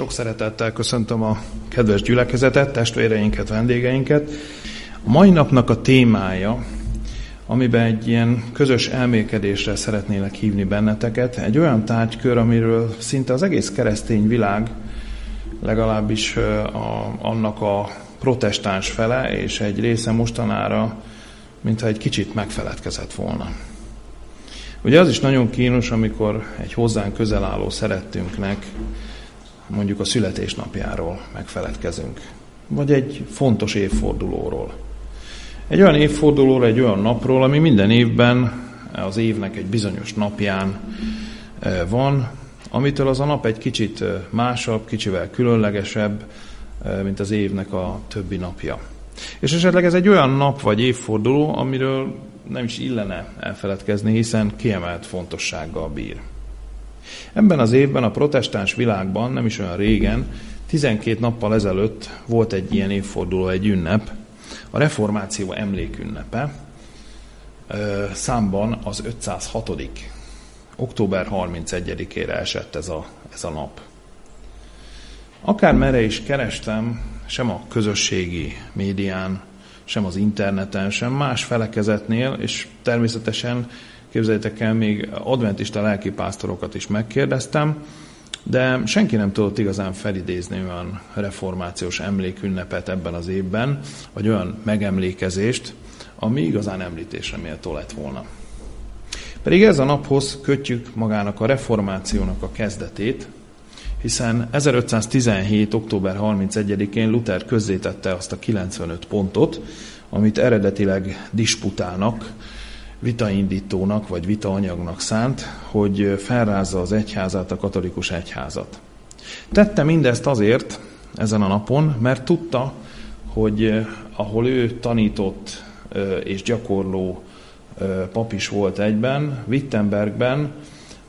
Sok szeretettel köszöntöm a kedves gyülekezetet, testvéreinket, vendégeinket. A mai napnak a témája, amiben egy ilyen közös elmélkedésre szeretnélek hívni benneteket, egy olyan tárgykör, amiről szinte az egész keresztény világ, legalábbis a, annak a protestáns fele, és egy része mostanára, mintha egy kicsit megfeledkezett volna. Ugye az is nagyon kínos, amikor egy hozzánk közel álló szerettünknek mondjuk a születésnapjáról megfeledkezünk, vagy egy fontos évfordulóról. Egy olyan évfordulóról, egy olyan napról, ami minden évben az évnek egy bizonyos napján eh, van, amitől az a nap egy kicsit eh, másabb, kicsivel különlegesebb, eh, mint az évnek a többi napja. És esetleg ez egy olyan nap vagy évforduló, amiről nem is illene elfeledkezni, hiszen kiemelt fontossággal bír. Ebben az évben a protestáns világban, nem is olyan régen, 12 nappal ezelőtt volt egy ilyen évforduló, egy ünnep, a reformáció emlékünnepe, számban az 506. október 31-ére esett ez a, ez a nap. Akár merre is kerestem, sem a közösségi médián, sem az interneten, sem más felekezetnél, és természetesen képzeljétek el, még adventista lelkipásztorokat is megkérdeztem, de senki nem tudott igazán felidézni olyan reformációs emlékünnepet ebben az évben, vagy olyan megemlékezést, ami igazán említésre méltó lett volna. Pedig ez a naphoz kötjük magának a reformációnak a kezdetét, hiszen 1517. október 31-én Luther közzétette azt a 95 pontot, amit eredetileg disputának, vitaindítónak vagy vitaanyagnak szánt, hogy felrázza az egyházat, a katolikus egyházat. Tette mindezt azért ezen a napon, mert tudta, hogy eh, ahol ő tanított eh, és gyakorló eh, pap is volt egyben, Wittenbergben,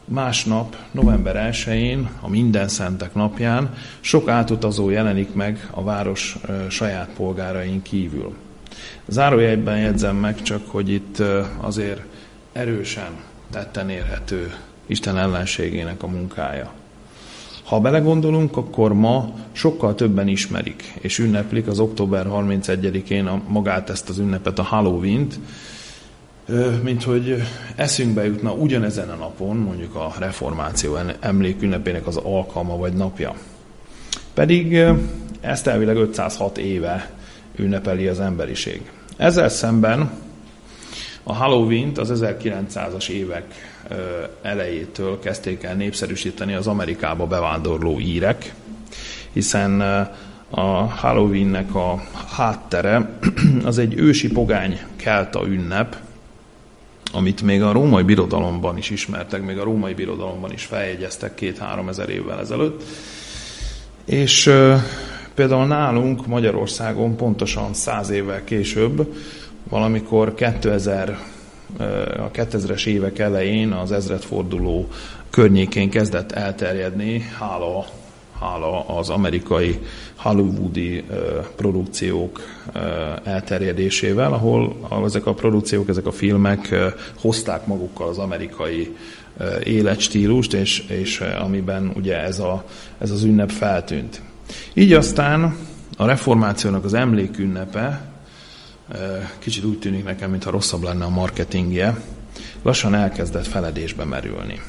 másnap, november 1-én, a Minden Szentek napján sok átutazó jelenik meg a város saját polgárain kívül. Zárójegyben jegyzem meg csak, hogy itt azért erősen tetten érhető Isten ellenségének a munkája. Ha belegondolunk, akkor ma sokkal többen ismerik és ünneplik az október 31-én a, magát ezt az ünnepet, a Halloween-t, mint hogy eszünkbe jutna ugyanezen a napon, mondjuk a reformáció emlékünnepének az alkalma vagy napja. Pedig ezt elvileg 506 éve ünnepeli az emberiség. Ezzel szemben a Halloween-t az 1900-as évek elejétől kezdték el népszerűsíteni az Amerikába bevándorló írek, hiszen a Halloweennek a háttere az egy ősi pogány kelta ünnep, amit még a római birodalomban is ismertek, még a római birodalomban is feljegyeztek két-három ezer évvel ezelőtt. És Például nálunk Magyarországon pontosan száz évvel később, valamikor 2000, a 2000-es évek elején az ezredforduló környékén kezdett elterjedni, hála, hála az amerikai hollywoodi produkciók elterjedésével, ahol ezek a produkciók, ezek a filmek hozták magukkal az amerikai életstílust, és, és amiben ugye ez, a, ez az ünnep feltűnt. Így aztán a reformációnak az emlékünnepe, kicsit úgy tűnik nekem, mintha rosszabb lenne a marketingje, lassan elkezdett feledésbe merülni.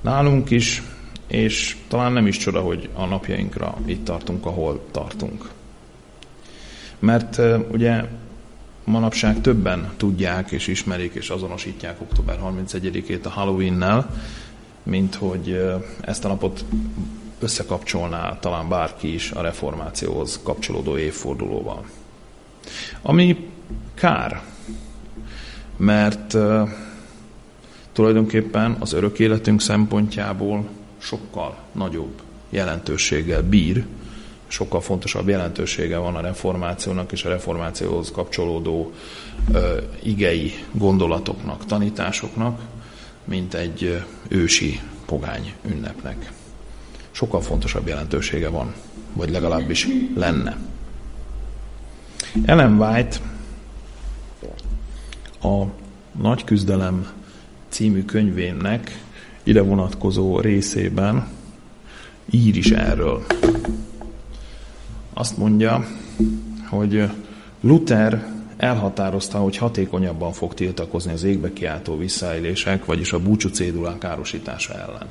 Nálunk is, és talán nem is csoda, hogy a napjainkra itt tartunk, ahol tartunk. Mert ugye manapság többen tudják és ismerik és azonosítják október 31-ét a Halloween-nel, mint hogy ezt a napot összekapcsolná talán bárki is a reformációhoz kapcsolódó évfordulóval. Ami kár, mert tulajdonképpen az örök életünk szempontjából sokkal nagyobb jelentőséggel bír, sokkal fontosabb jelentősége van a reformációnak és a reformációhoz kapcsolódó uh, igei gondolatoknak, tanításoknak, mint egy ősi pogány ünnepnek sokkal fontosabb jelentősége van, vagy legalábbis lenne. Ellen White a Nagy küzdelem című könyvének ide vonatkozó részében ír is erről. Azt mondja, hogy Luther elhatározta, hogy hatékonyabban fog tiltakozni az égbe kiáltó visszaélések, vagyis a búcsú cédulán károsítása ellen.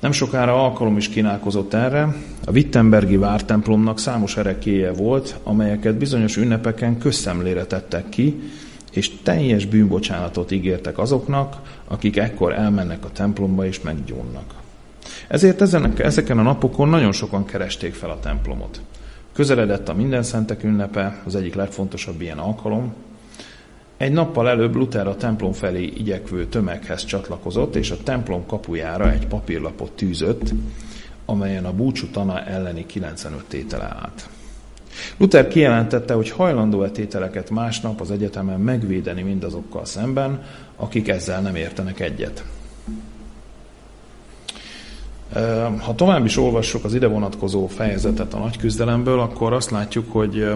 Nem sokára alkalom is kínálkozott erre. A Wittenbergi vártemplomnak számos erekéje volt, amelyeket bizonyos ünnepeken közszemlére tettek ki, és teljes bűnbocsánatot ígértek azoknak, akik ekkor elmennek a templomba és meggyónnak. Ezért ezenek, ezeken a napokon nagyon sokan keresték fel a templomot. Közeledett a minden szentek ünnepe, az egyik legfontosabb ilyen alkalom. Egy nappal előbb Luther a templom felé igyekvő tömeghez csatlakozott, és a templom kapujára egy papírlapot tűzött, amelyen a búcsú tana elleni 95 tétele állt. Luther kijelentette, hogy hajlandó-e tételeket másnap az egyetemen megvédeni mindazokkal szemben, akik ezzel nem értenek egyet. Ha tovább is olvassuk az ide vonatkozó fejezetet a nagy küzdelemből, akkor azt látjuk, hogy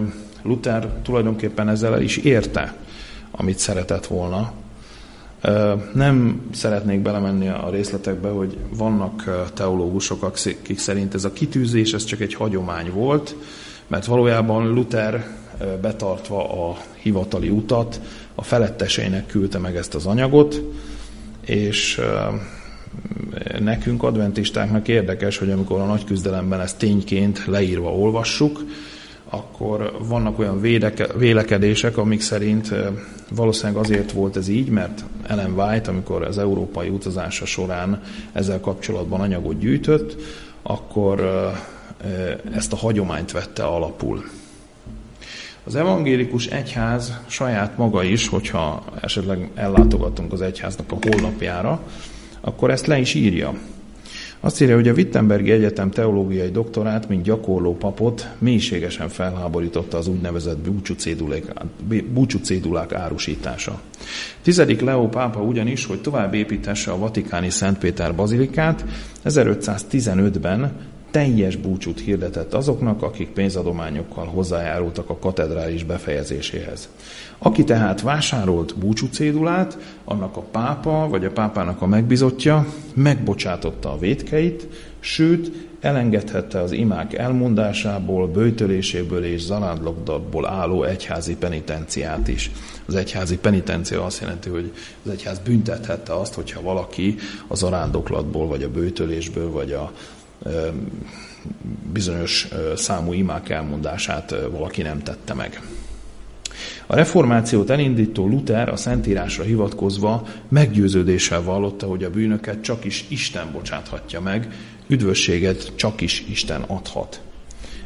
Luther tulajdonképpen ezzel el is érte, amit szeretett volna. Nem szeretnék belemenni a részletekbe, hogy vannak teológusok, akik szerint ez a kitűzés, ez csak egy hagyomány volt, mert valójában Luther betartva a hivatali utat, a feletteseinek küldte meg ezt az anyagot, és nekünk, adventistáknak érdekes, hogy amikor a nagy küzdelemben ezt tényként leírva olvassuk, akkor vannak olyan védeke, vélekedések, amik szerint valószínűleg azért volt ez így, mert Ellen White, amikor az európai utazása során ezzel kapcsolatban anyagot gyűjtött, akkor ezt a hagyományt vette alapul. Az evangélikus egyház saját maga is, hogyha esetleg ellátogatunk az egyháznak a honlapjára, akkor ezt le is írja. Azt írja, hogy a Wittenbergi Egyetem teológiai doktorát, mint gyakorló papot mélységesen felháborította az úgynevezett búcsú cédulák árusítása. Tizedik Leó pápa ugyanis, hogy tovább építesse a vatikáni Szentpéter bazilikát, 1515-ben teljes búcsút hirdetett azoknak, akik pénzadományokkal hozzájárultak a katedrális befejezéséhez. Aki tehát vásárolt búcsúcédulát, annak a pápa vagy a pápának a megbizotja megbocsátotta a védkeit, sőt, elengedhette az imák elmondásából, bőtöléséből és zarándlokdatból álló egyházi penitenciát is. Az egyházi penitencia azt jelenti, hogy az egyház büntethette azt, hogyha valaki a zarándoklatból, vagy a bőtölésből, vagy a bizonyos számú imák elmondását valaki nem tette meg. A reformációt elindító Luther a Szentírásra hivatkozva meggyőződéssel vallotta, hogy a bűnöket csak is Isten bocsáthatja meg, üdvösséget csak is Isten adhat.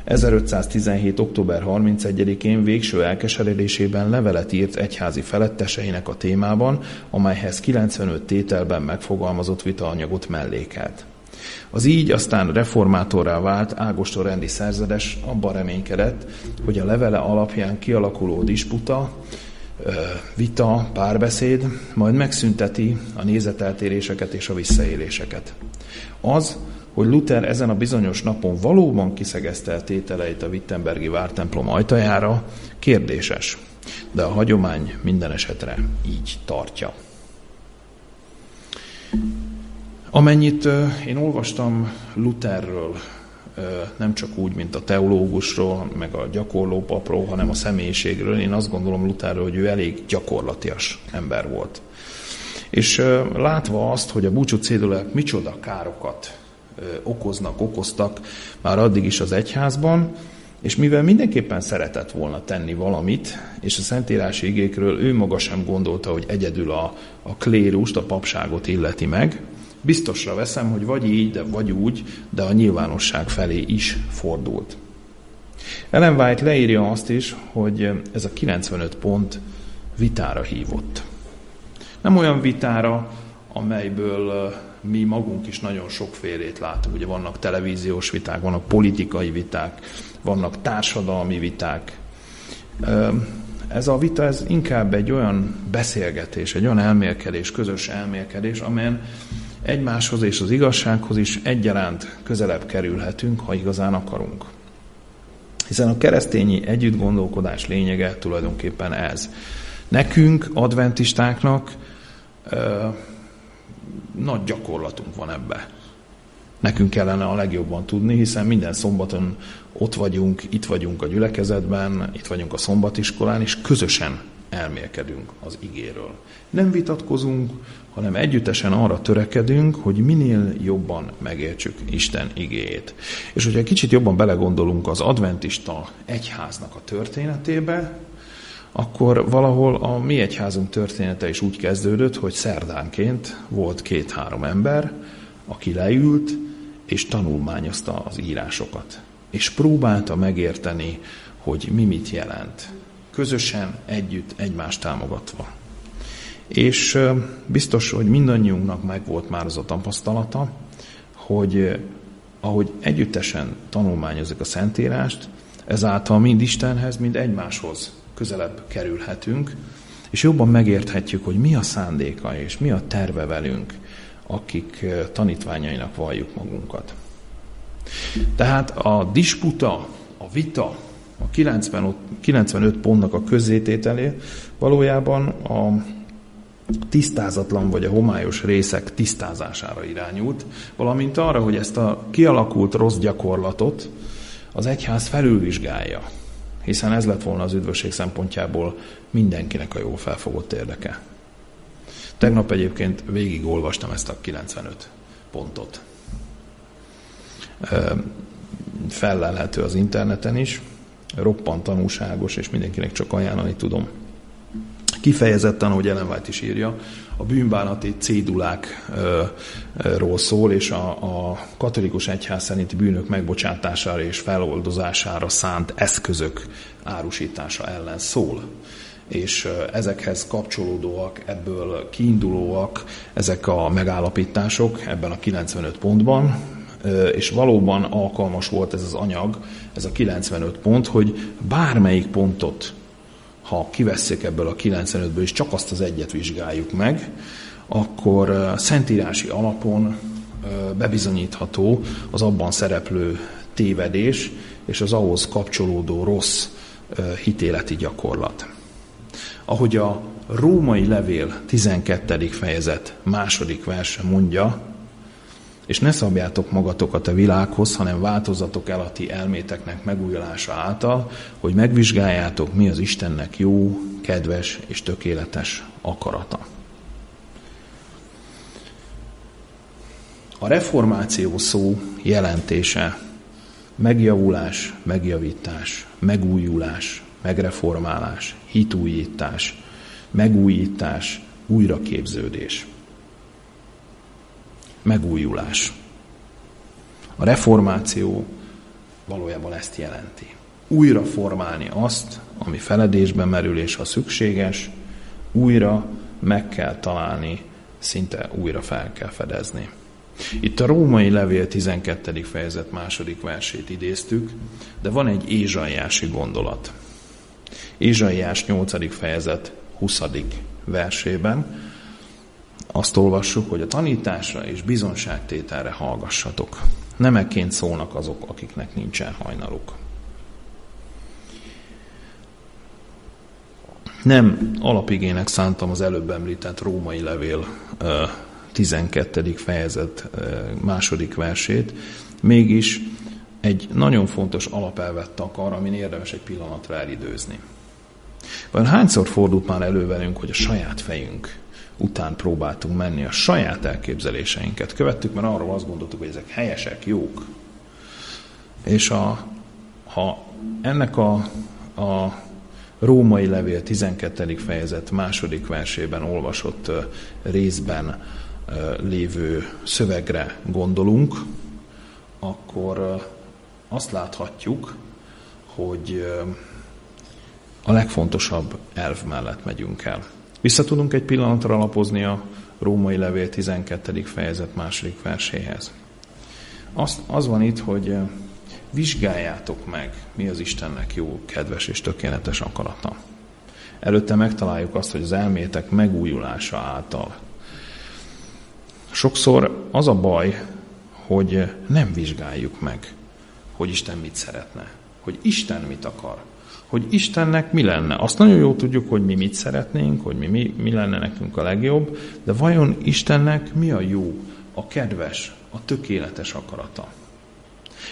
1517. október 31-én végső elkeseredésében levelet írt egyházi feletteseinek a témában, amelyhez 95 tételben megfogalmazott vitaanyagot mellékelt. Az így aztán reformátorrá vált Ágoston rendi szerzedes abban reménykedett, hogy a levele alapján kialakuló disputa, vita, párbeszéd majd megszünteti a nézeteltéréseket és a visszaéléseket. Az, hogy Luther ezen a bizonyos napon valóban kiszegezte el tételeit a Wittenbergi vártemplom ajtajára, kérdéses, de a hagyomány minden esetre így tartja. Amennyit én olvastam Lutherről, nem csak úgy, mint a teológusról, meg a gyakorló papról, hanem a személyiségről, én azt gondolom Lutherről, hogy ő elég gyakorlatias ember volt. És látva azt, hogy a búcsú cédulák micsoda károkat okoznak, okoztak már addig is az egyházban, és mivel mindenképpen szeretett volna tenni valamit, és a szentírási igékről ő maga sem gondolta, hogy egyedül a, a klérust, a papságot illeti meg, Biztosra veszem, hogy vagy így, de vagy úgy, de a nyilvánosság felé is fordult. Ellen White leírja azt is, hogy ez a 95 pont vitára hívott. Nem olyan vitára, amelyből mi magunk is nagyon sokfélét látunk. Ugye vannak televíziós viták, vannak politikai viták, vannak társadalmi viták. Ez a vita ez inkább egy olyan beszélgetés, egy olyan elmélkedés, közös elmélkedés, amelyen egymáshoz és az igazsághoz is egyaránt közelebb kerülhetünk, ha igazán akarunk. Hiszen a keresztényi együttgondolkodás lényege tulajdonképpen ez. Nekünk, adventistáknak ö, nagy gyakorlatunk van ebbe. nekünk kellene a legjobban tudni, hiszen minden szombaton ott vagyunk, itt vagyunk a gyülekezetben, itt vagyunk a szombatiskolán, és közösen elmélkedünk az igéről. Nem vitatkozunk, hanem együttesen arra törekedünk, hogy minél jobban megértsük Isten igéjét. És hogyha egy kicsit jobban belegondolunk az adventista egyháznak a történetébe, akkor valahol a mi egyházunk története is úgy kezdődött, hogy szerdánként volt két-három ember, aki leült és tanulmányozta az írásokat. És próbálta megérteni, hogy mi mit jelent. Közösen, együtt, egymást támogatva. És biztos, hogy mindannyiunknak megvolt már az a tapasztalata, hogy ahogy együttesen tanulmányozik a Szentírást, ezáltal mind Istenhez, mind egymáshoz közelebb kerülhetünk, és jobban megérthetjük, hogy mi a szándéka és mi a terve velünk, akik tanítványainak valljuk magunkat. Tehát a disputa, a vita, a 90, 95 pontnak a közzétételé valójában a tisztázatlan vagy a homályos részek tisztázására irányult, valamint arra, hogy ezt a kialakult rossz gyakorlatot az egyház felülvizsgálja, hiszen ez lett volna az üdvösség szempontjából mindenkinek a jól felfogott érdeke. Tegnap egyébként végigolvastam ezt a 95 pontot. Fellelhető az interneten is, roppant tanúságos, és mindenkinek csak ajánlani tudom. Kifejezetten, ahogy Ellen White is írja, a bűnbánati cédulákról szól, és a, a katolikus egyház szerinti bűnök megbocsátására és feloldozására szánt eszközök árusítása ellen szól és ezekhez kapcsolódóak, ebből kiindulóak ezek a megállapítások ebben a 95 pontban, és valóban alkalmas volt ez az anyag, ez a 95 pont, hogy bármelyik pontot ha kivesszük ebből a 95-ből, és csak azt az egyet vizsgáljuk meg, akkor szentírási alapon bebizonyítható az abban szereplő tévedés és az ahhoz kapcsolódó rossz hitéleti gyakorlat. Ahogy a római levél 12. fejezet második verse mondja, és ne szabjátok magatokat a világhoz, hanem változatok el a ti elméteknek megújulása által, hogy megvizsgáljátok, mi az Istennek jó, kedves és tökéletes akarata. A reformáció szó jelentése megjavulás, megjavítás, megújulás, megreformálás, hitújítás, megújítás, újraképződés megújulás. A reformáció valójában ezt jelenti. Újra formálni azt, ami feledésbe merül és ha szükséges, újra meg kell találni, szinte újra fel kell fedezni. Itt a római levél 12. fejezet második versét idéztük, de van egy ézsaiási gondolat. Ézsaiás 8. fejezet 20. versében azt olvassuk, hogy a tanításra és bizonságtételre hallgassatok. Nemeként szólnak azok, akiknek nincsen hajnaluk. Nem alapigének szántam az előbb említett római levél 12. fejezet második versét, mégis egy nagyon fontos alapelvet takar, amin érdemes egy pillanatra elidőzni. Vajon hányszor fordult már elő velünk, hogy a saját fejünk után próbáltunk menni, a saját elképzeléseinket követtük, mert arról azt gondoltuk, hogy ezek helyesek, jók. És a, ha ennek a, a római levél 12. fejezet második versében olvasott részben lévő szövegre gondolunk, akkor azt láthatjuk, hogy a legfontosabb elv mellett megyünk el. Vissza tudunk egy pillanatra alapozni a római levél 12. fejezet második verséhez. Az, az van itt, hogy eh, vizsgáljátok meg, mi az Istennek jó, kedves és tökéletes akarata. Előtte megtaláljuk azt, hogy az elmétek megújulása által. Sokszor az a baj, hogy nem vizsgáljuk meg, hogy Isten mit szeretne, hogy Isten mit akar hogy Istennek mi lenne. Azt nagyon jól tudjuk, hogy mi mit szeretnénk, hogy mi, mi, mi lenne nekünk a legjobb, de vajon Istennek mi a jó, a kedves, a tökéletes akarata.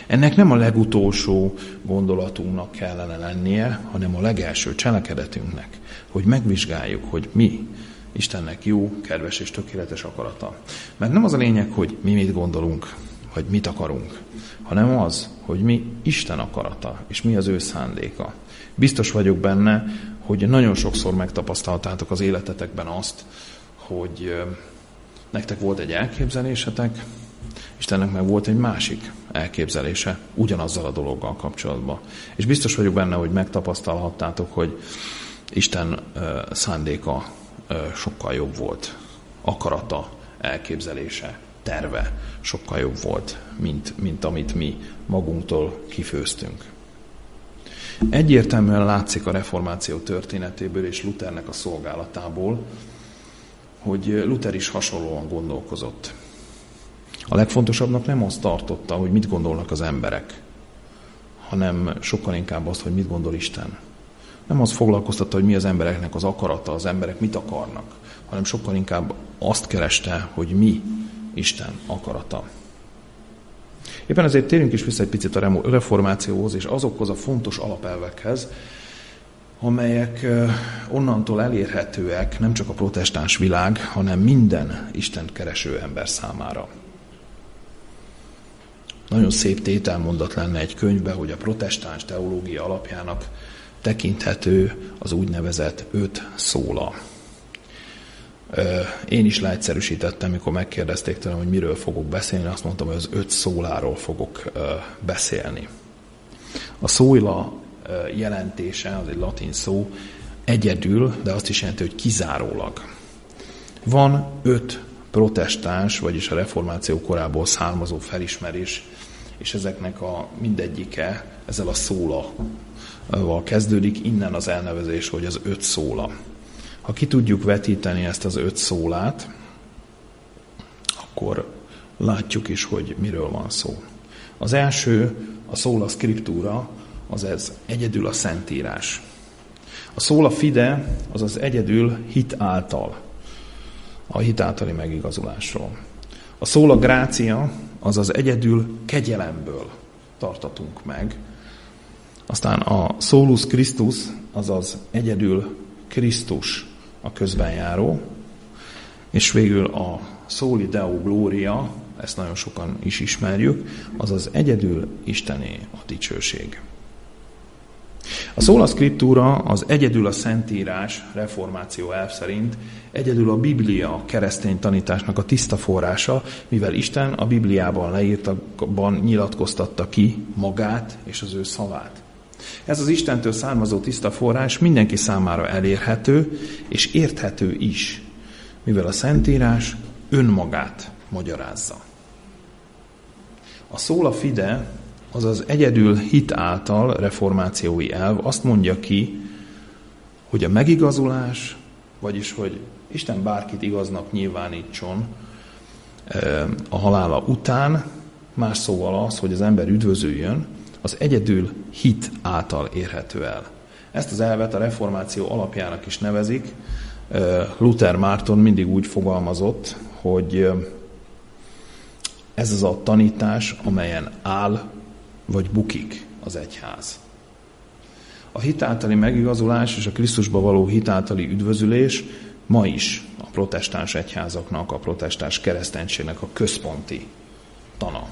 Ennek nem a legutolsó gondolatunknak kellene lennie, hanem a legelső cselekedetünknek, hogy megvizsgáljuk, hogy mi Istennek jó, kedves és tökéletes akarata. Mert nem az a lényeg, hogy mi mit gondolunk, vagy mit akarunk, hanem az, hogy mi Isten akarata, és mi az ő szándéka. Biztos vagyok benne, hogy nagyon sokszor megtapasztaltátok az életetekben azt, hogy nektek volt egy elképzelésetek, Istennek meg volt egy másik elképzelése ugyanazzal a dologgal kapcsolatban. És biztos vagyok benne, hogy megtapasztalhattátok, hogy Isten szándéka sokkal jobb volt. Akarata, elképzelése, terve sokkal jobb volt, mint, mint amit mi magunktól kifőztünk. Egyértelműen látszik a reformáció történetéből és Luthernek a szolgálatából, hogy Luther is hasonlóan gondolkozott. A legfontosabbnak nem azt tartotta, hogy mit gondolnak az emberek, hanem sokkal inkább azt, hogy mit gondol Isten. Nem az foglalkoztatta, hogy mi az embereknek az akarata, az emberek mit akarnak, hanem sokkal inkább azt kereste, hogy mi Isten akarata. Éppen ezért térjünk is vissza egy picit a reformációhoz és azokhoz a fontos alapelvekhez, amelyek onnantól elérhetőek nem csak a protestáns világ, hanem minden Isten kereső ember számára. Nagyon szép tételmondat lenne egy könyvbe, hogy a protestáns teológia alapjának tekinthető az úgynevezett öt szóla. Én is leegyszerűsítettem, mikor megkérdezték tőlem, hogy miről fogok beszélni, azt mondtam, hogy az öt szóláról fogok beszélni. A szóla jelentése, az egy latin szó, egyedül, de azt is jelenti, hogy kizárólag. Van öt protestáns, vagyis a reformáció korából származó felismerés, és ezeknek a mindegyike ezzel a szólaval kezdődik, innen az elnevezés, hogy az öt szóla. Ha ki tudjuk vetíteni ezt az öt szólát, akkor látjuk is, hogy miről van szó. Az első, a szóla scriptúra, az ez egyedül a szentírás. A szóla fide, az az egyedül hit által, a hit általi megigazulásról. A szóla grácia, az az egyedül kegyelemből tartatunk meg. Aztán a szólus Christus, azaz egyedül Krisztus a közbenjáró, és végül a szóli Deo Gloria, ezt nagyon sokan is ismerjük, azaz egyedül Istené a dicsőség. A szóla scriptúra az egyedül a Szentírás reformáció elv szerint egyedül a Biblia a keresztény tanításnak a tiszta forrása, mivel Isten a Bibliában leírtakban nyilatkoztatta ki magát és az ő szavát. Ez az Istentől származó tiszta forrás mindenki számára elérhető és érthető is, mivel a Szentírás önmagát magyarázza. A szóla fide azaz egyedül hit által reformációi elv azt mondja ki, hogy a megigazulás, vagyis hogy Isten bárkit igaznak nyilvánítson a halála után, más szóval az, hogy az ember üdvözüljön, az egyedül hit által érhető el. Ezt az elvet a reformáció alapjának is nevezik. Luther Márton mindig úgy fogalmazott, hogy ez az a tanítás, amelyen áll vagy bukik az egyház. A hitáltali megigazulás és a Krisztusba való hitáltali üdvözülés ma is a protestáns egyházaknak, a protestáns kereszténységnek a központi tana.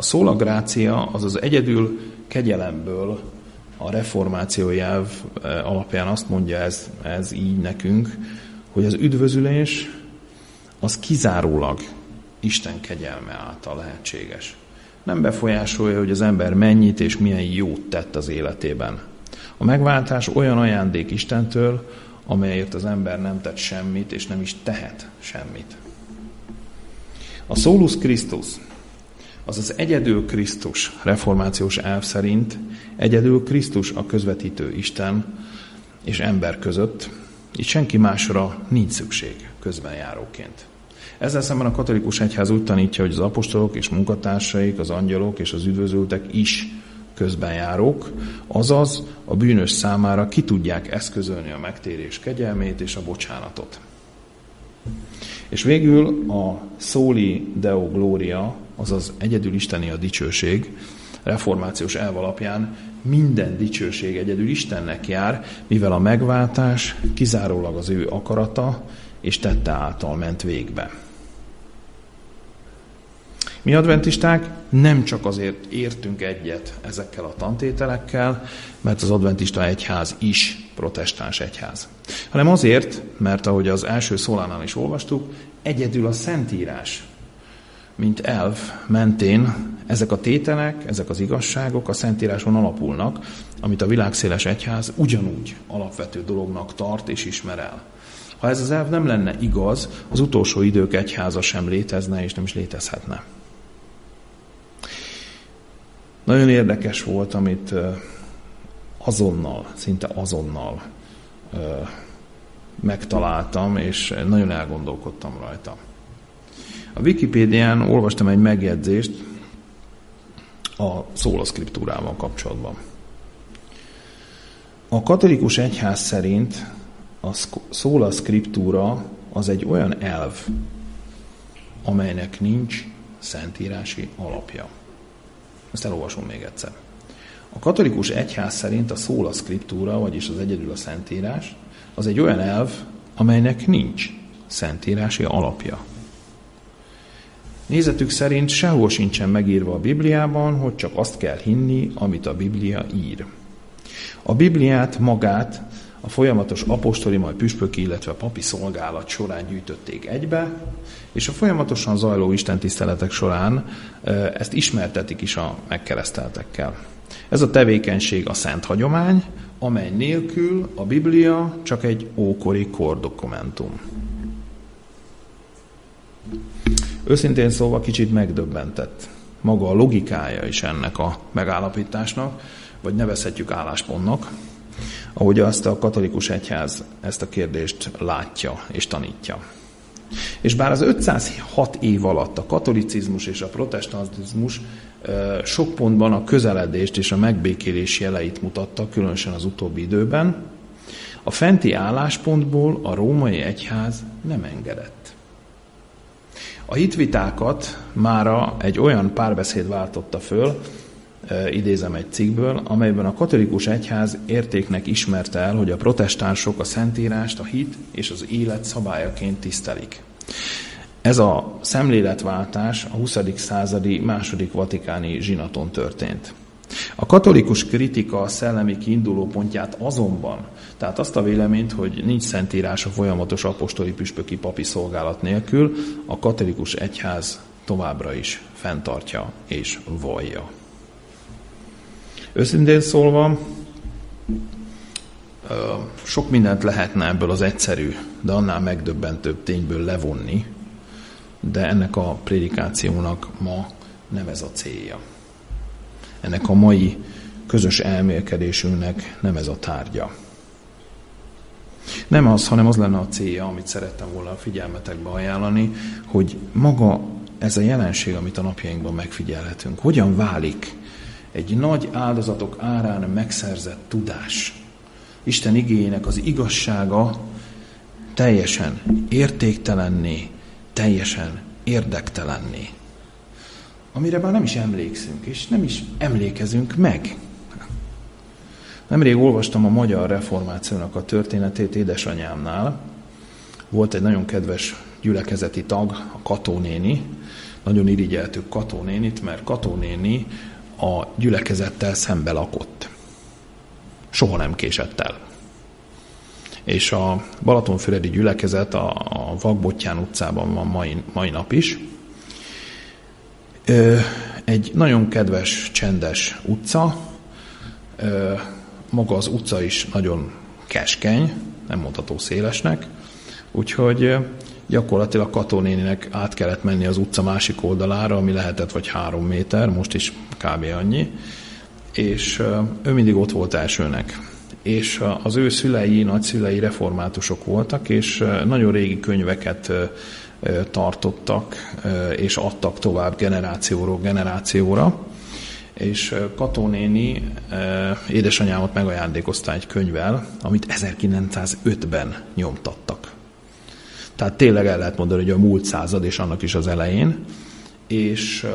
A szólagrácia az az egyedül kegyelemből a reformáció jelv eh, alapján azt mondja ez, ez így nekünk, hogy az üdvözülés az kizárólag Isten kegyelme által lehetséges nem befolyásolja, hogy az ember mennyit és milyen jót tett az életében. A megváltás olyan ajándék Istentől, amelyért az ember nem tett semmit, és nem is tehet semmit. A Solus Christus, az az egyedül Krisztus reformációs elv szerint egyedül Krisztus a közvetítő Isten és ember között, itt senki másra nincs szükség közbenjáróként. Ezzel szemben a katolikus egyház úgy tanítja, hogy az apostolok és munkatársaik, az angyalok és az üdvözültek is közbenjárók, azaz a bűnös számára ki tudják eszközölni a megtérés kegyelmét és a bocsánatot. És végül a Soli Deo Gloria, azaz egyedül Isteni a dicsőség, reformációs elv alapján minden dicsőség egyedül Istennek jár, mivel a megváltás kizárólag az ő akarata és tette által ment végbe. Mi adventisták nem csak azért értünk egyet ezekkel a tantételekkel, mert az adventista egyház is protestáns egyház, hanem azért, mert ahogy az első szólánál is olvastuk, egyedül a Szentírás, mint elv mentén ezek a tételek, ezek az igazságok a Szentíráson alapulnak, amit a világszéles egyház ugyanúgy alapvető dolognak tart és ismer el. Ha ez az elv nem lenne igaz, az utolsó idők egyháza sem létezne és nem is létezhetne. Nagyon érdekes volt, amit azonnal, szinte azonnal megtaláltam, és nagyon elgondolkodtam rajta. A Wikipédián olvastam egy megjegyzést a szólaszkriptúrával kapcsolatban. A katolikus egyház szerint a szólaszkriptúra az egy olyan elv, amelynek nincs szentírási alapja. Ezt elolvasom még egyszer. A katolikus egyház szerint a szóla szkriptúra, vagyis az egyedül a szentírás, az egy olyan elv, amelynek nincs szentírási alapja. Nézetük szerint sehol sincsen megírva a Bibliában, hogy csak azt kell hinni, amit a Biblia ír. A Bibliát magát a folyamatos apostoli, majd püspöki, illetve papi szolgálat során gyűjtötték egybe, és a folyamatosan zajló istentiszteletek során ezt ismertetik is a megkereszteltekkel. Ez a tevékenység a szent hagyomány, amely nélkül a Biblia csak egy ókori kordokumentum. Őszintén szólva kicsit megdöbbentett maga a logikája is ennek a megállapításnak, vagy nevezhetjük álláspontnak, ahogy azt a katolikus egyház ezt a kérdést látja és tanítja. És bár az 506 év alatt a katolicizmus és a protestantizmus sok pontban a közeledést és a megbékélés jeleit mutatta, különösen az utóbbi időben, a fenti álláspontból a római egyház nem engedett. A hitvitákat mára egy olyan párbeszéd váltotta föl, idézem egy cikkből, amelyben a katolikus egyház értéknek ismerte el, hogy a protestánsok a szentírást, a hit és az élet szabályaként tisztelik. Ez a szemléletváltás a 20. századi második vatikáni zsinaton történt. A katolikus kritika szellemi kiinduló pontját azonban, tehát azt a véleményt, hogy nincs szentírás a folyamatos apostoli püspöki papi szolgálat nélkül, a katolikus egyház továbbra is fenntartja és vallja. Őszintén szólva, sok mindent lehetne ebből az egyszerű, de annál megdöbbentőbb tényből levonni, de ennek a prédikációnak ma nem ez a célja. Ennek a mai közös elmélkedésünknek nem ez a tárgya. Nem az, hanem az lenne a célja, amit szerettem volna a figyelmetekbe ajánlani, hogy maga ez a jelenség, amit a napjainkban megfigyelhetünk, hogyan válik egy nagy áldozatok árán megszerzett tudás, Isten igényének az igazsága teljesen értéktelenné, teljesen érdektelenné. Amire már nem is emlékszünk, és nem is emlékezünk meg. Nemrég olvastam a magyar reformációnak a történetét édesanyámnál. Volt egy nagyon kedves gyülekezeti tag, a Katónéni. Nagyon irigyeltük Katónénit, mert Katónéni a gyülekezettel szembe lakott. Soha nem késett el. És a Balatonfüredi gyülekezet a, a Vakbottyán utcában van mai, mai nap is. Ö, egy nagyon kedves, csendes utca. Ö, maga az utca is nagyon keskeny, nem mondható szélesnek, úgyhogy gyakorlatilag Katonéninek át kellett menni az utca másik oldalára, ami lehetett vagy három méter, most is kb. annyi, és ő mindig ott volt elsőnek. És az ő szülei, nagyszülei reformátusok voltak, és nagyon régi könyveket tartottak, és adtak tovább generációról generációra. És Katónéni édesanyámat megajándékozta egy könyvvel, amit 1905-ben nyomtattak. Tehát tényleg el lehet mondani, hogy a múlt század és annak is az elején, és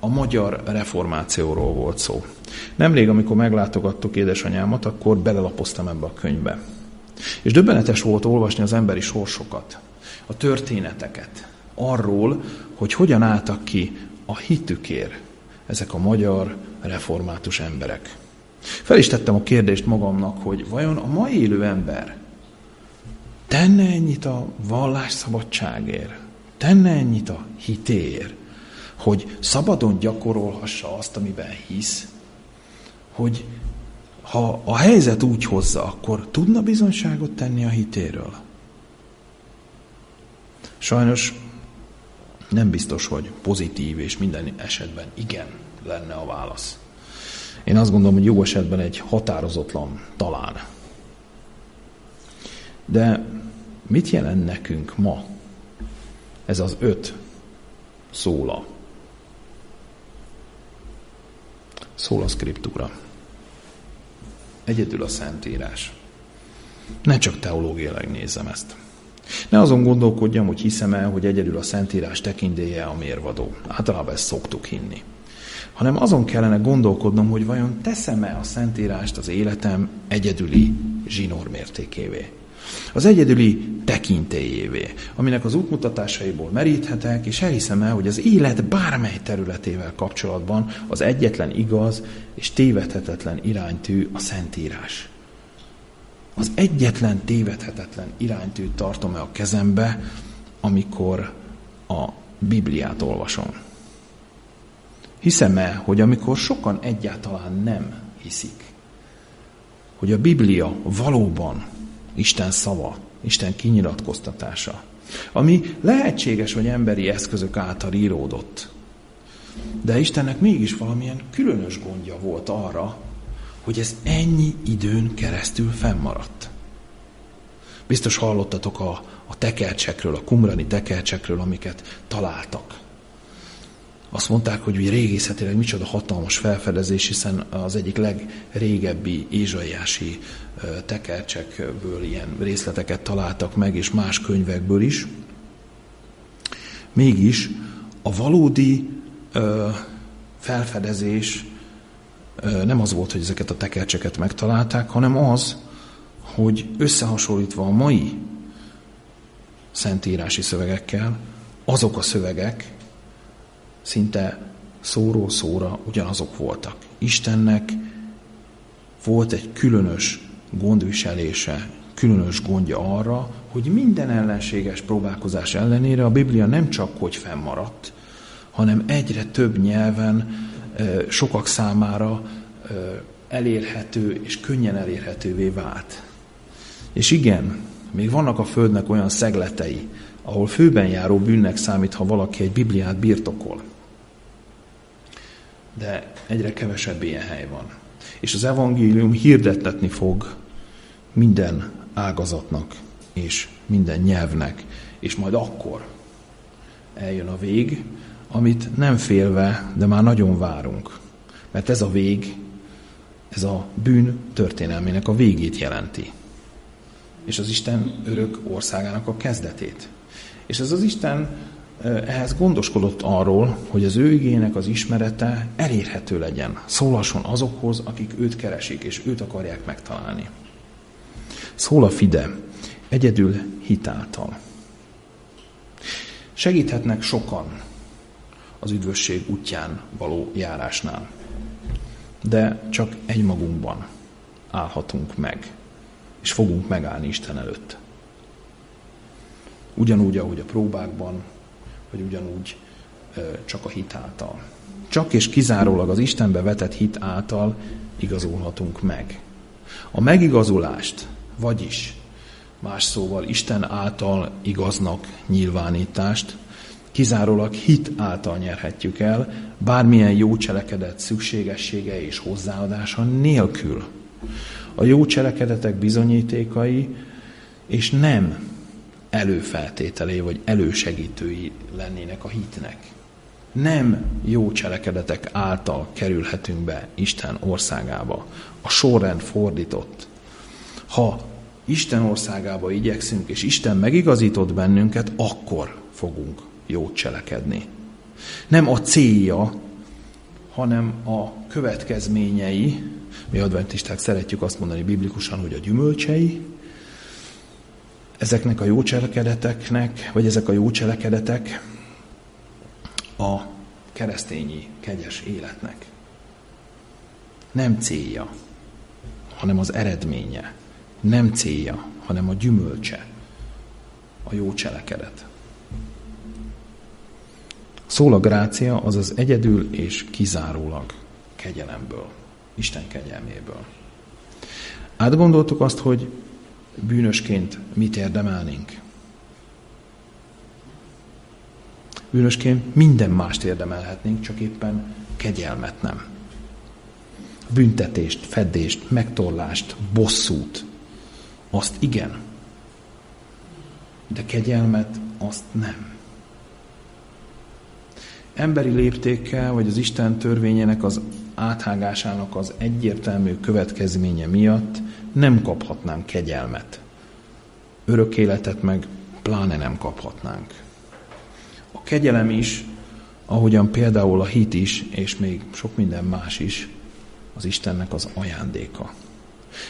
a magyar reformációról volt szó. Nemrég, amikor meglátogattuk édesanyámat, akkor belelapoztam ebbe a könyvbe. És döbbenetes volt olvasni az emberi sorsokat, a történeteket, arról, hogy hogyan álltak ki a hitükért ezek a magyar református emberek. Fel is tettem a kérdést magamnak, hogy vajon a mai élő ember tenne ennyit a vallásszabadságért, tenne ennyit a hitéért, hogy szabadon gyakorolhassa azt, amiben hisz, hogy ha a helyzet úgy hozza, akkor tudna bizonyságot tenni a hitéről? Sajnos nem biztos, hogy pozitív és minden esetben igen lenne a válasz. Én azt gondolom, hogy jó esetben egy határozatlan talán. De mit jelent nekünk ma ez az öt szóla? Szól a szkriptúra. Egyedül a Szentírás. Ne csak teológiailag nézzem ezt. Ne azon gondolkodjam, hogy hiszem el, hogy egyedül a Szentírás tekintélye a mérvadó. Általában ezt szoktuk hinni. Hanem azon kellene gondolkodnom, hogy vajon teszem-e a Szentírást az életem egyedüli zsinór mértékévé az egyedüli tekintélyévé, aminek az útmutatásaiból meríthetek, és elhiszem el, hogy az élet bármely területével kapcsolatban az egyetlen igaz és tévedhetetlen iránytű a Szentírás. Az egyetlen tévedhetetlen iránytűt tartom el a kezembe, amikor a Bibliát olvasom. Hiszem el, hogy amikor sokan egyáltalán nem hiszik, hogy a Biblia valóban Isten szava, Isten kinyilatkoztatása, ami lehetséges, hogy emberi eszközök által íródott. De Istennek mégis valamilyen különös gondja volt arra, hogy ez ennyi időn keresztül fennmaradt. Biztos hallottatok a, a tekercsekről, a kumrani tekercsekről, amiket találtak. Azt mondták, hogy régészetileg micsoda hatalmas felfedezés, hiszen az egyik legrégebbi ézsaiási tekercsekből ilyen részleteket találtak meg, és más könyvekből is. Mégis a valódi ö, felfedezés nem az volt, hogy ezeket a tekercseket megtalálták, hanem az, hogy összehasonlítva a mai szentírási szövegekkel, azok a szövegek szinte szóról szóra ugyanazok voltak. Istennek volt egy különös gondviselése, különös gondja arra, hogy minden ellenséges próbálkozás ellenére a Biblia nem csak hogy fennmaradt, hanem egyre több nyelven sokak számára elérhető és könnyen elérhetővé vált. És igen, még vannak a Földnek olyan szegletei, ahol főben járó bűnnek számít, ha valaki egy Bibliát birtokol. De egyre kevesebb ilyen hely van és az evangélium hirdettetni fog minden ágazatnak és minden nyelvnek, és majd akkor eljön a vég, amit nem félve, de már nagyon várunk. Mert ez a vég, ez a bűn történelmének a végét jelenti. És az Isten örök országának a kezdetét. És ez az Isten ehhez gondoskodott arról, hogy az ő igének az ismerete elérhető legyen, szólasson azokhoz, akik őt keresik, és őt akarják megtalálni. Szól a fide, egyedül hitáltal. Segíthetnek sokan az üdvösség útján való járásnál, de csak egymagunkban állhatunk meg, és fogunk megállni Isten előtt. Ugyanúgy, ahogy a próbákban, vagy ugyanúgy csak a hit által. Csak és kizárólag az Istenbe vetett hit által igazolhatunk meg. A megigazulást, vagyis más szóval Isten által igaznak nyilvánítást, kizárólag hit által nyerhetjük el, bármilyen jó cselekedet szükségessége és hozzáadása nélkül. A jó cselekedetek bizonyítékai, és nem előfeltételé vagy elősegítői lennének a hitnek. Nem jó cselekedetek által kerülhetünk be Isten országába. A sorrend fordított. Ha Isten országába igyekszünk, és Isten megigazított bennünket, akkor fogunk jót cselekedni. Nem a célja, hanem a következményei, mi adventisták szeretjük azt mondani biblikusan, hogy a gyümölcsei, ezeknek a jó cselekedeteknek, vagy ezek a jó cselekedetek a keresztényi kegyes életnek. Nem célja, hanem az eredménye. Nem célja, hanem a gyümölcse, a jó cselekedet. Szól a grácia, az az egyedül és kizárólag kegyelemből, Isten kegyelméből. Átgondoltuk azt, hogy bűnösként mit érdemelnénk? Bűnösként minden mást érdemelhetnénk, csak éppen kegyelmet nem. Büntetést, fedést, megtorlást, bosszút, azt igen. De kegyelmet azt nem. Emberi léptékkel, vagy az Isten törvényének az áthágásának az egyértelmű következménye miatt nem kaphatnánk kegyelmet. Örök életet meg pláne nem kaphatnánk. A kegyelem is, ahogyan például a hit is, és még sok minden más is, az Istennek az ajándéka.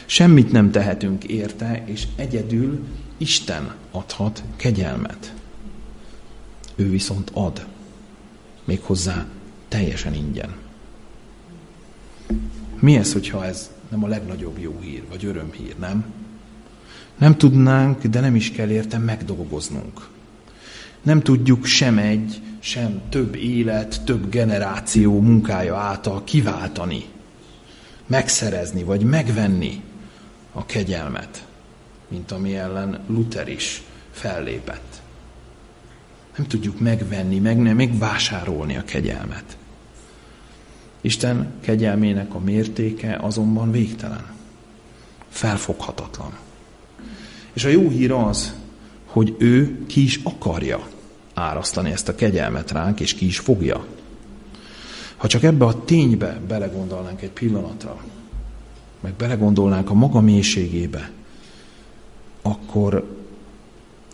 Semmit nem tehetünk érte, és egyedül Isten adhat kegyelmet. Ő viszont ad, méghozzá teljesen ingyen. Mi ez, hogyha ez nem a legnagyobb jó hír, vagy örömhír, nem? Nem tudnánk, de nem is kell érte megdolgoznunk. Nem tudjuk sem egy, sem több élet, több generáció munkája által kiváltani, megszerezni, vagy megvenni a kegyelmet, mint ami ellen Luther is fellépett. Nem tudjuk megvenni, meg nem, megvásárolni a kegyelmet. Isten kegyelmének a mértéke azonban végtelen, felfoghatatlan. És a jó hír az, hogy ő ki is akarja árasztani ezt a kegyelmet ránk, és ki is fogja. Ha csak ebbe a ténybe belegondolnánk egy pillanatra, meg belegondolnánk a maga mélységébe, akkor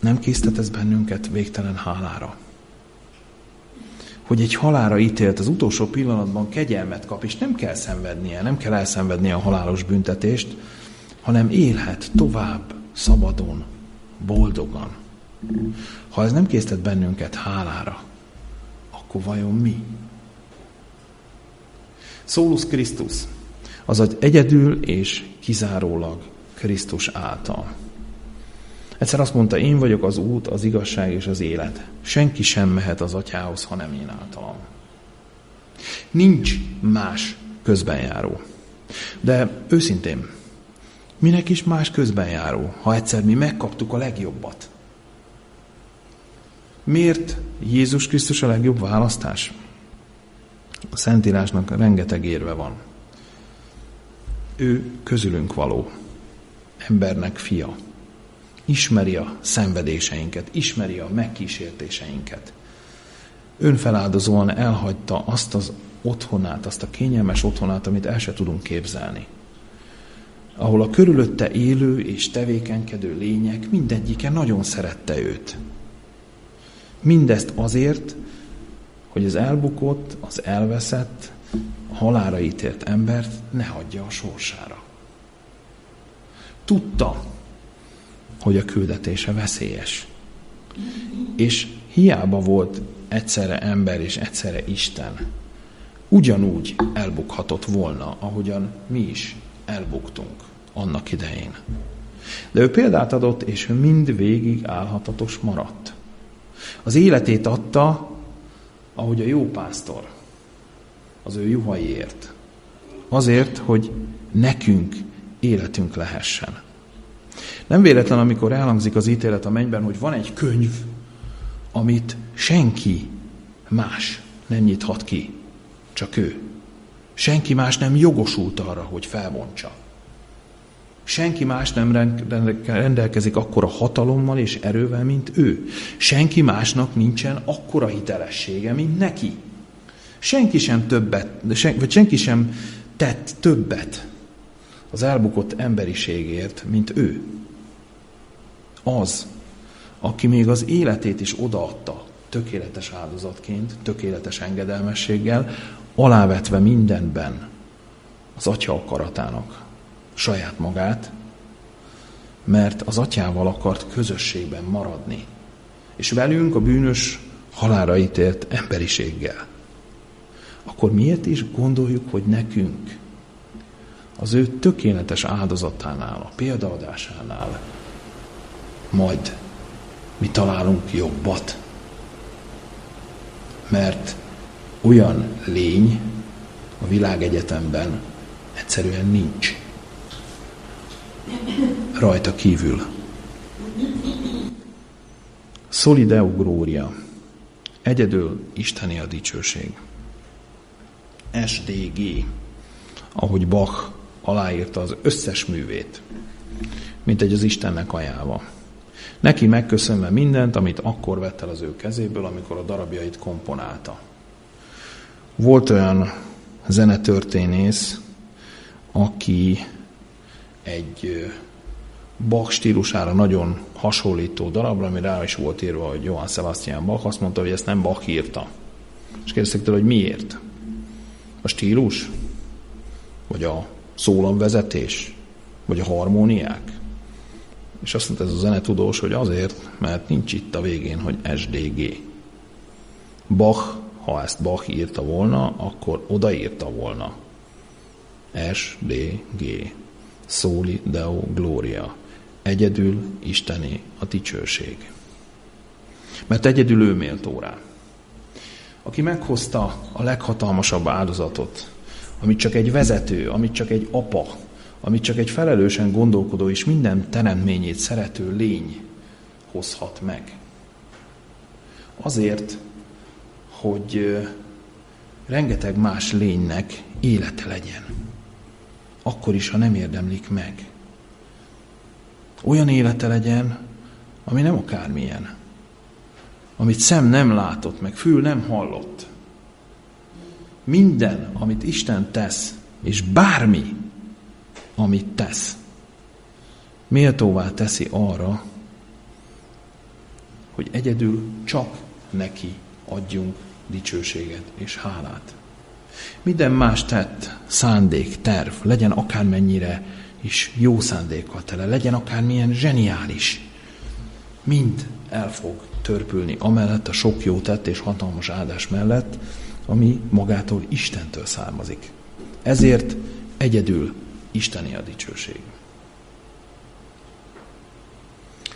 nem késztet ez bennünket végtelen hálára hogy egy halára ítélt az utolsó pillanatban kegyelmet kap, és nem kell szenvednie, nem kell elszenvednie a halálos büntetést, hanem élhet tovább, szabadon, boldogan. Ha ez nem késztet bennünket hálára, akkor vajon mi? Szólus Krisztus, az egyedül és kizárólag Krisztus által. Egyszer azt mondta, én vagyok az út, az igazság és az élet. Senki sem mehet az atyához, ha nem én általam. Nincs más közbenjáró. De őszintén, minek is más közbenjáró, ha egyszer mi megkaptuk a legjobbat? Miért Jézus Krisztus a legjobb választás? A Szentírásnak rengeteg érve van. Ő közülünk való, embernek fia ismeri a szenvedéseinket, ismeri a megkísértéseinket. Önfeláldozóan elhagyta azt az otthonát, azt a kényelmes otthonát, amit el se tudunk képzelni. Ahol a körülötte élő és tevékenykedő lények mindegyike nagyon szerette őt. Mindezt azért, hogy az elbukott, az elveszett, halára ítélt embert ne hagyja a sorsára. Tudta, hogy a küldetése veszélyes. És hiába volt egyszerre ember és egyszerre Isten, ugyanúgy elbukhatott volna, ahogyan mi is elbuktunk annak idején. De ő példát adott, és ő mind végig állhatatos maradt. Az életét adta, ahogy a jó pásztor, az ő juhaiért. Azért, hogy nekünk életünk lehessen. Nem véletlen, amikor elhangzik az ítélet a mennyben, hogy van egy könyv, amit senki más nem nyithat ki, csak ő. Senki más nem jogosult arra, hogy felbontsa. Senki más nem rendelkezik akkora hatalommal és erővel, mint ő. Senki másnak nincsen akkora hitelessége, mint neki. Senki sem többet, vagy senki sem tett többet az elbukott emberiségért, mint ő. Az, aki még az életét is odaadta tökéletes áldozatként, tökéletes engedelmességgel, alávetve mindenben az atya akaratának saját magát, mert az atyával akart közösségben maradni, és velünk a bűnös halára ítélt emberiséggel. Akkor miért is gondoljuk, hogy nekünk az ő tökéletes áldozatánál, a példaadásánál majd mi találunk jobbat? Mert olyan lény a világegyetemben egyszerűen nincs rajta kívül. Solideu glória. Egyedül Isteni a dicsőség. SDG, ahogy Bach aláírta az összes művét, mint egy az Istennek ajánlva. Neki megköszönve mindent, amit akkor vett el az ő kezéből, amikor a darabjait komponálta. Volt olyan zenetörténész, aki egy Bach stílusára nagyon hasonlító darabra, ami rá is volt írva, hogy Johann Sebastian Bach, azt mondta, hogy ezt nem Bach írta. És kérdezték tőle, hogy miért? A stílus? Vagy a szólamvezetés? Vagy a harmóniák? És azt mondta ez a zenetudós, hogy azért, mert nincs itt a végén, hogy SDG. Bach, ha ezt Bach írta volna, akkor odaírta volna. SDG. Soli Deo Gloria. Egyedül Isteni a dicsőség. Mert egyedül ő méltó rá. Aki meghozta a leghatalmasabb áldozatot, amit csak egy vezető, amit csak egy apa, amit csak egy felelősen gondolkodó és minden teremtményét szerető lény hozhat meg. Azért, hogy rengeteg más lénynek élete legyen. Akkor is, ha nem érdemlik meg. Olyan élete legyen, ami nem akármilyen. Amit szem nem látott, meg fül nem hallott. Minden, amit Isten tesz, és bármi, amit tesz, méltóvá teszi arra, hogy egyedül csak neki adjunk dicsőséget és hálát. Minden más tett, szándék, terv, legyen akármennyire is jó szándékkal tele, legyen akármilyen zseniális, mind el fog törpülni amellett a sok jó tett és hatalmas áldás mellett, ami magától Istentől származik. Ezért egyedül Isteni a dicsőség.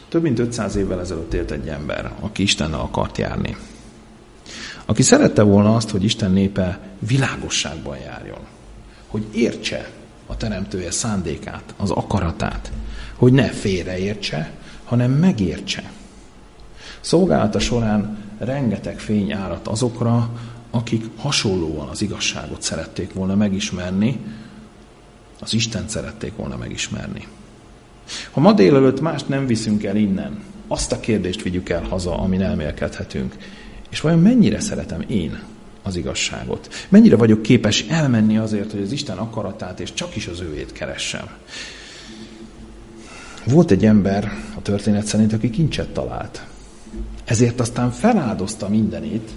Több mint 500 évvel ezelőtt élt egy ember, aki Istennel akart járni. Aki szerette volna azt, hogy Isten népe világosságban járjon. Hogy értse a teremtője szándékát, az akaratát. Hogy ne félreértse, hanem megértse. Szolgálata során rengeteg fény árat azokra, akik hasonlóan az igazságot szerették volna megismerni, az Isten szerették volna megismerni. Ha ma délelőtt mást nem viszünk el innen, azt a kérdést vigyük el haza, amin elmélkedhetünk. És vajon mennyire szeretem én az igazságot? Mennyire vagyok képes elmenni azért, hogy az Isten akaratát és csak is az őét keressem? Volt egy ember a történet szerint, aki kincset talált. Ezért aztán feláldozta mindenét,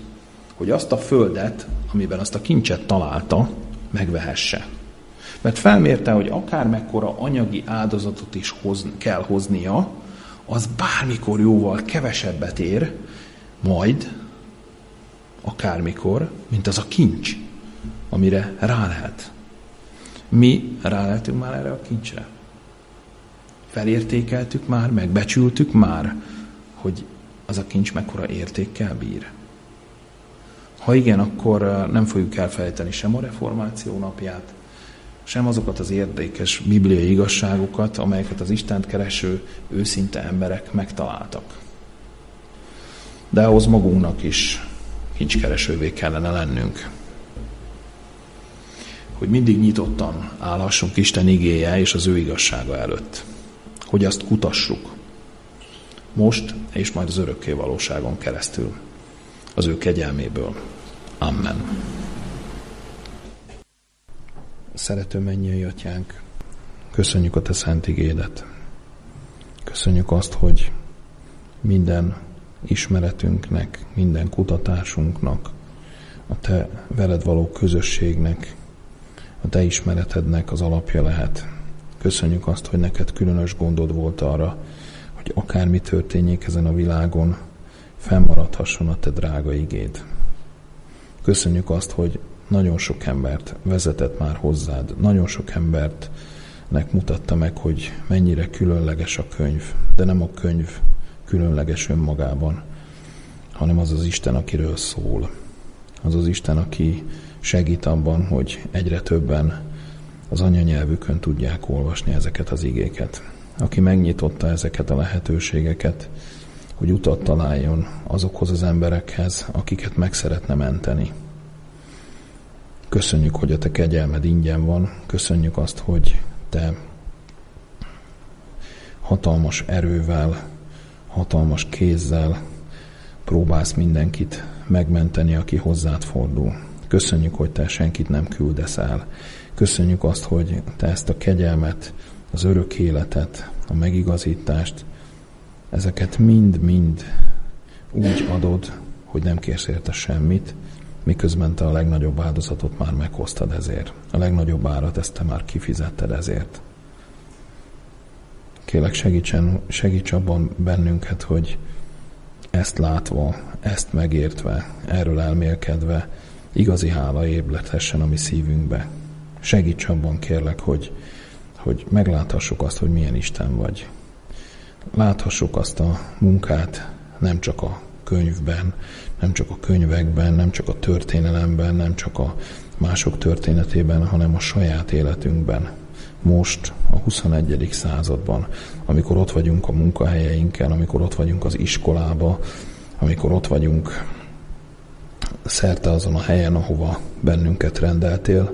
hogy azt a földet, amiben azt a kincset találta, megvehesse. Mert felmérte, hogy akár mekkora anyagi áldozatot is hoz, kell hoznia, az bármikor jóval kevesebbet ér, majd akármikor, mint az a kincs, amire rá lehet. Mi rá lehetünk már erre a kincsre. Felértékeltük már, megbecsültük már, hogy az a kincs mekkora értékkel bír. Ha igen, akkor nem fogjuk elfelejteni sem a reformáció napját, sem azokat az érdekes bibliai igazságokat, amelyeket az Istent kereső őszinte emberek megtaláltak. De ahhoz magunknak is kincskeresővé kellene lennünk. Hogy mindig nyitottan állhassunk Isten igéje és az ő igazsága előtt. Hogy azt kutassuk. Most és majd az örökké valóságon keresztül. Az ő kegyelméből. Amen. Szerető mennyei atyánk, köszönjük a te szent igédet. Köszönjük azt, hogy minden ismeretünknek, minden kutatásunknak, a te veled való közösségnek, a te ismeretednek az alapja lehet. Köszönjük azt, hogy neked különös gondod volt arra, hogy akármi történjék ezen a világon, fennmaradhasson a te drága igéd. Köszönjük azt, hogy nagyon sok embert vezetett már hozzád, nagyon sok embert nek mutatta meg, hogy mennyire különleges a könyv, de nem a könyv különleges önmagában, hanem az az Isten, akiről szól. Az az Isten, aki segít abban, hogy egyre többen az anyanyelvükön tudják olvasni ezeket az igéket. Aki megnyitotta ezeket a lehetőségeket, hogy utat találjon azokhoz az emberekhez, akiket meg szeretne menteni. Köszönjük, hogy a te kegyelmed ingyen van, köszönjük azt, hogy te hatalmas erővel, hatalmas kézzel próbálsz mindenkit megmenteni, aki hozzád fordul. Köszönjük, hogy te senkit nem küldesz el. Köszönjük azt, hogy te ezt a kegyelmet, az örök életet, a megigazítást, ezeket mind-mind úgy adod, hogy nem kérsz érte semmit, miközben te a legnagyobb áldozatot már meghoztad ezért. A legnagyobb árat ezt te már kifizetted ezért. Kélek segítsen, segíts abban bennünket, hogy ezt látva, ezt megértve, erről elmélkedve, igazi hála ébredhessen a mi szívünkbe. Segíts abban, kérlek, hogy, hogy megláthassuk azt, hogy milyen Isten vagy. Láthassuk azt a munkát nem csak a könyvben, nem csak a könyvekben, nem csak a történelemben, nem csak a mások történetében, hanem a saját életünkben. Most, a 21. században, amikor ott vagyunk a munkahelyeinken, amikor ott vagyunk az iskolába, amikor ott vagyunk szerte azon a helyen, ahova bennünket rendeltél,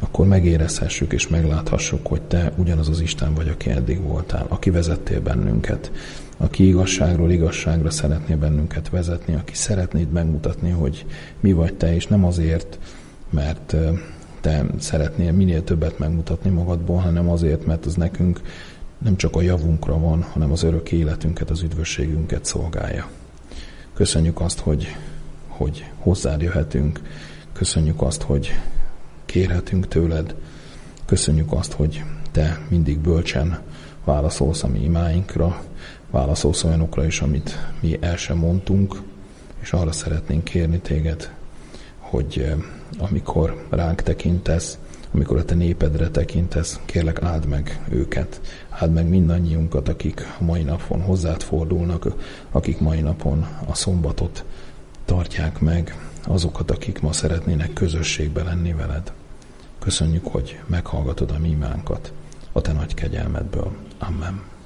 akkor megérezhessük és megláthassuk, hogy te ugyanaz az Isten vagy, aki eddig voltál, aki vezettél bennünket, aki igazságról igazságra szeretné bennünket vezetni, aki szeretnéd megmutatni, hogy mi vagy te, és nem azért, mert te szeretnél minél többet megmutatni magadból, hanem azért, mert az nekünk nem csak a javunkra van, hanem az örök életünket, az üdvösségünket szolgálja. Köszönjük azt, hogy, hogy hozzád jöhetünk, köszönjük azt, hogy kérhetünk tőled, köszönjük azt, hogy te mindig bölcsen válaszolsz a mi imáinkra, válaszolsz olyanokra is, amit mi el sem mondtunk, és arra szeretnénk kérni téged, hogy eh, amikor ránk tekintesz, amikor a te népedre tekintesz, kérlek áld meg őket, áld meg mindannyiunkat, akik mai napon hozzád fordulnak, akik mai napon a szombatot tartják meg, azokat, akik ma szeretnének közösségbe lenni veled. Köszönjük, hogy meghallgatod a mi imánkat a te nagy kegyelmedből. Amen.